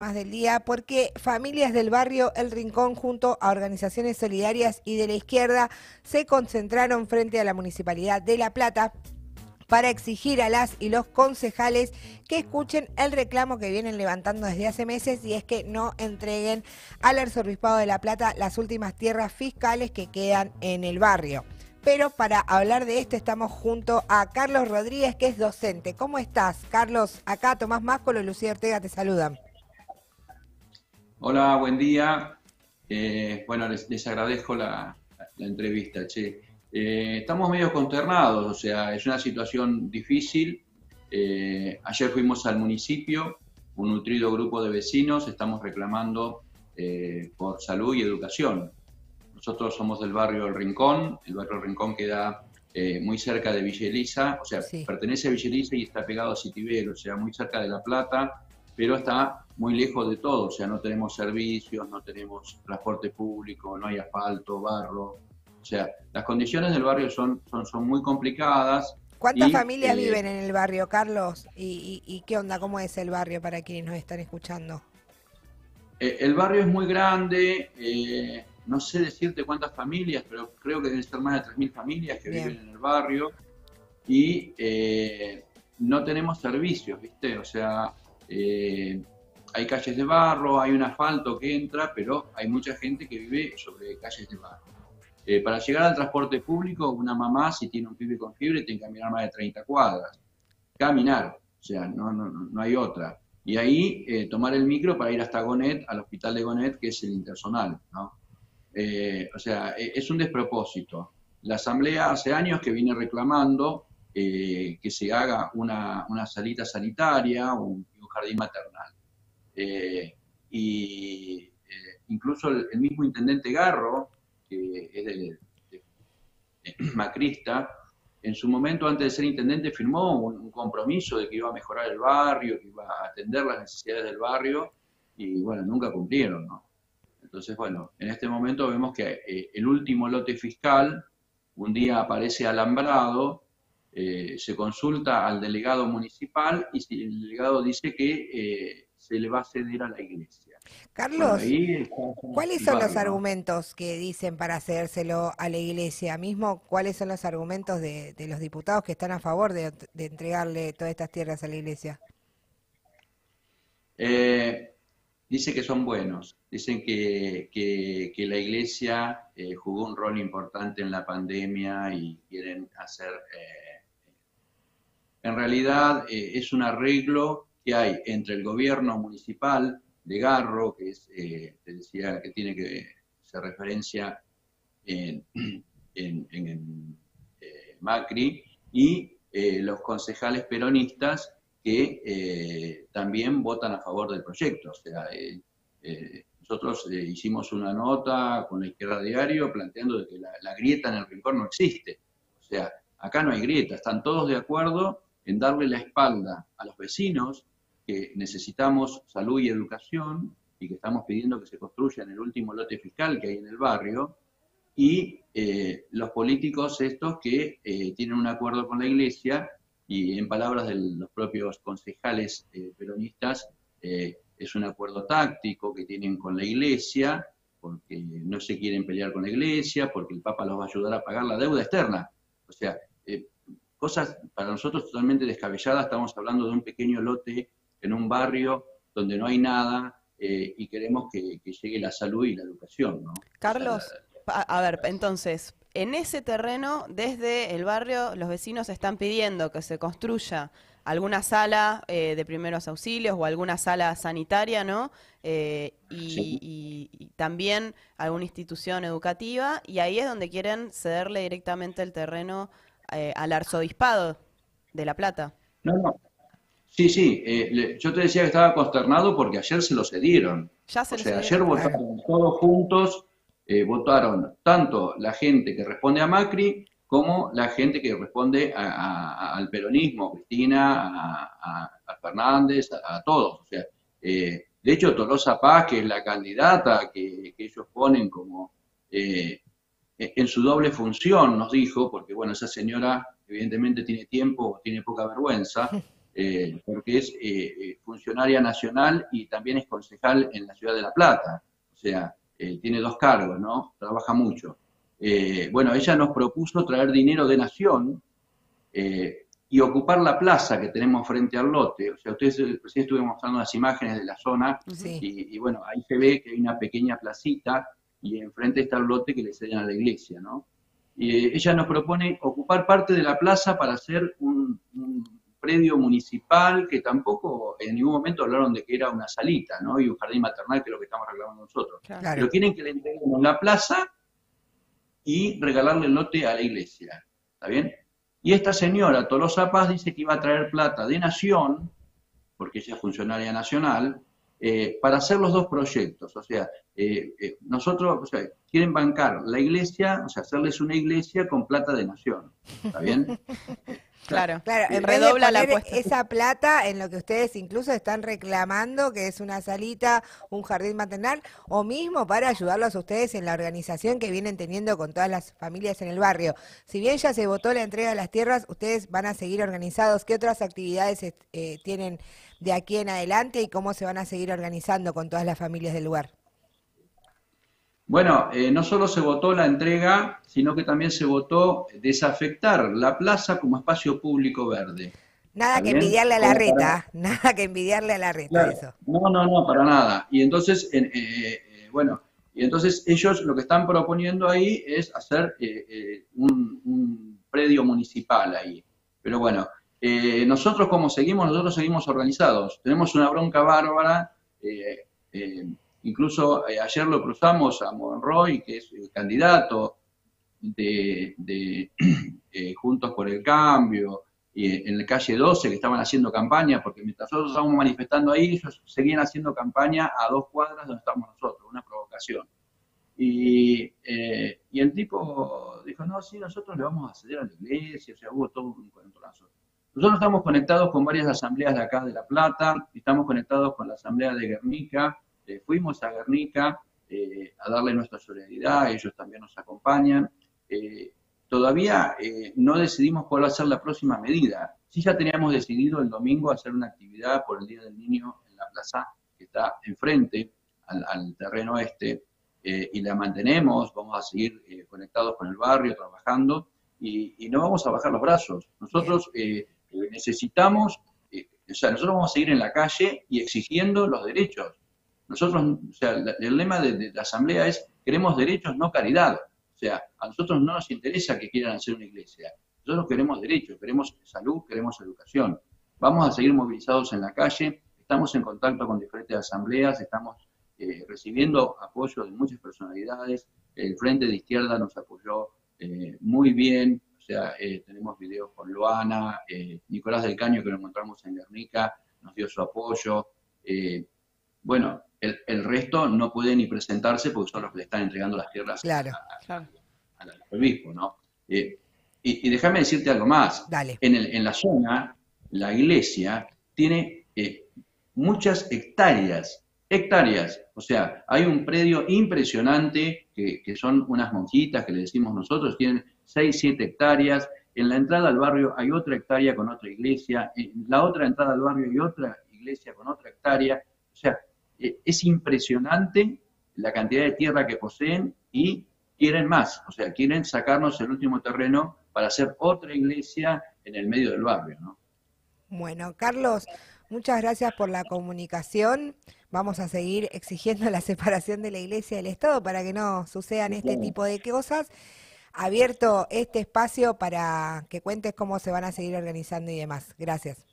más del día porque familias del barrio El Rincón junto a organizaciones solidarias y de la izquierda se concentraron frente a la Municipalidad de La Plata para exigir a las y los concejales que escuchen el reclamo que vienen levantando desde hace meses y es que no entreguen al arzobispado de La Plata las últimas tierras fiscales que quedan en el barrio. Pero para hablar de esto estamos junto a Carlos Rodríguez, que es docente. ¿Cómo estás, Carlos? Acá Tomás Máscolo y Lucía Ortega te saludan. Hola, buen día. Eh, bueno, les, agradezco la, entrevista, che. Eh, estamos medio consternados, o sea, es una situación difícil. Eh, ayer fuimos al municipio, un nutrido grupo de vecinos, estamos reclamando por salud y educación. Nosotros somos del barrio El Rincón, el barrio El Rincón queda muy cerca de Villa o sea, pertenece a Villa y está pegado a Citibel, o sea, muy cerca de La Plata, pero está muy lejos de todo, o sea, no tenemos servicios, no tenemos transporte público, no hay asfalto, barro, o sea, las condiciones del barrio son, son, son muy complicadas. ¿Cuántas familias eh, viven en el barrio, Carlos? ¿Y, qué onda? ¿Cómo es el barrio para quienes nos están escuchando? Eh, el barrio es muy grande, eh, no sé decirte cuántas familias, pero creo que deben ser más de 3.000 familias que viven en el barrio y no tenemos servicios, ¿viste? O sea, eh, hay calles de barro, hay un asfalto que entra, pero hay mucha gente que vive sobre calles de barro. Eh, para llegar al transporte público, una mamá, si tiene un pibe con fiebre, tiene que caminar más de 30 cuadras. Caminar, o sea, no, no, no hay otra. Y ahí eh, tomar el micro para ir hasta Gonet, al hospital de Gonet, que es el intersonal. o sea, e, es un despropósito. La Asamblea hace años que viene reclamando que se haga una, una salita sanitaria, un, jardín maternal. Eh, y eh, incluso el, mismo intendente Garro, que es de, macrista, en su momento antes de ser intendente firmó un, compromiso de que iba a mejorar el barrio, que iba a atender las necesidades del barrio, y bueno, nunca cumplieron, ¿no? Entonces, bueno, en este momento vemos que eh, el último lote fiscal un día aparece alambrado eh, se consulta al delegado municipal y si el delegado dice que eh, se le va a ceder a la iglesia. Carlos, ¿cuáles son los argumentos que dicen para cedérselo a la iglesia? Mismo, ¿cuáles son los argumentos de, los diputados que están a favor de, entregarle todas estas tierras a la iglesia? Eh, dice que son buenos, dicen que, que, la iglesia jugó un rol importante en la pandemia y quieren hacer en realidad eh, es un arreglo que hay entre el gobierno municipal de Garro, que es, eh, te decía que tiene que ser referencia en, eh, Macri, y los concejales peronistas que también votan a favor del proyecto. O sea, nosotros hicimos una nota con la izquierda diario planteando de que la, grieta en el rincón no existe. O sea, acá no hay grieta, están todos de acuerdo en darle la espalda a los vecinos que necesitamos salud y educación y que estamos pidiendo que se construya en el último lote fiscal que hay en el barrio, y eh, los políticos estos que eh, tienen un acuerdo con la iglesia y en palabras de los propios concejales eh, peronistas, es un acuerdo táctico que tienen con la iglesia, porque no se quieren pelear con la iglesia, porque el Papa los va a ayudar a pagar la deuda externa. O sea, cosas para nosotros totalmente descabelladas. Estamos hablando de un pequeño lote en un barrio donde no hay nada eh, y queremos que, llegue la salud y la educación. ¿no? Carlos, a ver, entonces, en ese terreno, desde el barrio, los vecinos están pidiendo que se construya alguna sala eh, de primeros auxilios o alguna sala sanitaria, ¿no? Eh, y, y, también alguna institución educativa, y ahí es donde quieren cederle directamente el terreno eh, al arzobispado de La Plata. No, no. Sí, sí, eh, yo te decía que estaba consternado porque ayer se lo cedieron. Ya se o sea, ayer votaron todos juntos, eh, votaron tanto la gente que responde a Macri como la gente que responde al peronismo, Cristina, a, Fernández, a, todos. O sea, de hecho, Tolosa Paz, que es la candidata que, que ellos ponen como en su doble función, nos dijo, porque bueno, esa señora evidentemente tiene tiempo, tiene poca vergüenza, eh, porque es eh, funcionaria nacional y también es concejal en la ciudad de La Plata. O sea, tiene dos cargos, ¿no? Trabaja mucho. bueno, ella nos propuso traer dinero de nación y ocupar la plaza que tenemos frente al lote. O sea, ustedes recién estuvimos mostrando las imágenes de la zona y, y, bueno, ahí se ve que hay una pequeña placita y enfrente está el lote que le ceden a la iglesia, ¿no? Y ella nos propone ocupar parte de la plaza para hacer un, predio municipal que tampoco en ningún momento hablaron de que era una salita, ¿no? Y un jardín maternal, que es lo que estamos reclamando nosotros. Pero quieren que le entreguemos la plaza y regalarle el lote a la iglesia, ¿está bien? Y esta señora, Tolosa Paz, dice que iba a traer plata de Nación, porque ella es funcionaria nacional, eh, para hacer los dos proyectos. O sea, eh, eh, nosotros, o sea, quieren bancar la iglesia, o sea, hacerles una iglesia con plata de nación. ¿Está bien? Claro, claro, en redobla la apuesta. Esa plata en lo que ustedes incluso están reclamando, que es una salita, un jardín maternal, o mismo para ayudarlos a ustedes en la organización que vienen teniendo con todas las familias en el barrio. Si bien ya se votó la entrega de las tierras, ustedes van a seguir organizados. ¿Qué otras actividades eh, tienen de aquí en adelante y cómo se van a seguir organizando con todas las familias del lugar? Bueno, eh, no solo se votó la entrega, sino que también se votó desafectar la plaza como espacio público verde. Nada que envidiarle a la reta, nada que envidiarle a la reta eso. No, no, no, para nada. Y entonces, eh, eh, bueno, y entonces ellos lo que están proponiendo ahí es hacer un, predio municipal ahí. Pero bueno, nosotros como seguimos, nosotros seguimos organizados. Tenemos una bronca bárbara. Incluso eh, ayer lo cruzamos a Monroy, que es el candidato de, eh, Juntos por el Cambio, y en la calle 12 que estaban haciendo campaña, porque mientras nosotros estábamos manifestando ahí, ellos seguían haciendo campaña a dos cuadras donde estamos nosotros, una provocación. Y, eh, el tipo dijo, no, sí, nosotros le vamos a ceder a la iglesia, o sea, hubo todo un encontronazo. Nosotros estamos conectados con varias asambleas de acá de La Plata, estamos conectados con la asamblea de Guernica, este, fuimos a Guernica eh, a darle nuestra solidaridad, ellos también nos acompañan. Eh, todavía eh, no decidimos cuál va a ser la próxima medida. Sí ya teníamos decidido el domingo hacer una actividad por el Día del Niño en la plaza que está enfrente al, terreno este y la mantenemos, vamos a seguir conectados con el barrio, trabajando y, no vamos a bajar los brazos. Nosotros necesitamos, o sea, nosotros vamos a seguir en la calle y exigiendo los derechos. Nosotros, o sea, el lema de, la Asamblea es queremos derechos, no caridad. O sea, a nosotros no nos interesa que quieran hacer una iglesia. Nosotros queremos derechos, queremos salud, queremos educación. Vamos a seguir movilizados en la calle, estamos en contacto con diferentes asambleas, estamos eh, recibiendo apoyo de muchas personalidades. El Frente de Izquierda nos apoyó eh, muy bien, o sea, eh, tenemos videos con Luana, Nicolás del Caño, que lo encontramos en Guernica, nos dio su apoyo. Bueno, el, resto no puede ni presentarse porque son los que le están entregando las tierras al obispo, ¿no? Eh, y, déjame decirte algo más. En, el, en la zona, la iglesia tiene eh, muchas hectáreas, hectáreas. O sea, hay un predio impresionante que, que, son unas monjitas que le decimos nosotros, tienen 6, 7 hectáreas. En la entrada al barrio hay otra hectárea con otra iglesia. En la otra entrada al barrio hay otra iglesia con otra hectárea. O sea, eh, es impresionante la cantidad de tierra que poseen y quieren más, o sea, quieren sacarnos el último terreno para hacer otra iglesia en el medio del barrio, ¿no? Bueno, Carlos, muchas gracias por la comunicación. Vamos a seguir exigiendo la separación de la iglesia y del Estado para que no sucedan este tipo de cosas. Abierto este espacio para que cuentes cómo se van a seguir organizando y demás. Gracias.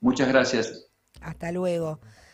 Muchas gracias. Hasta luego.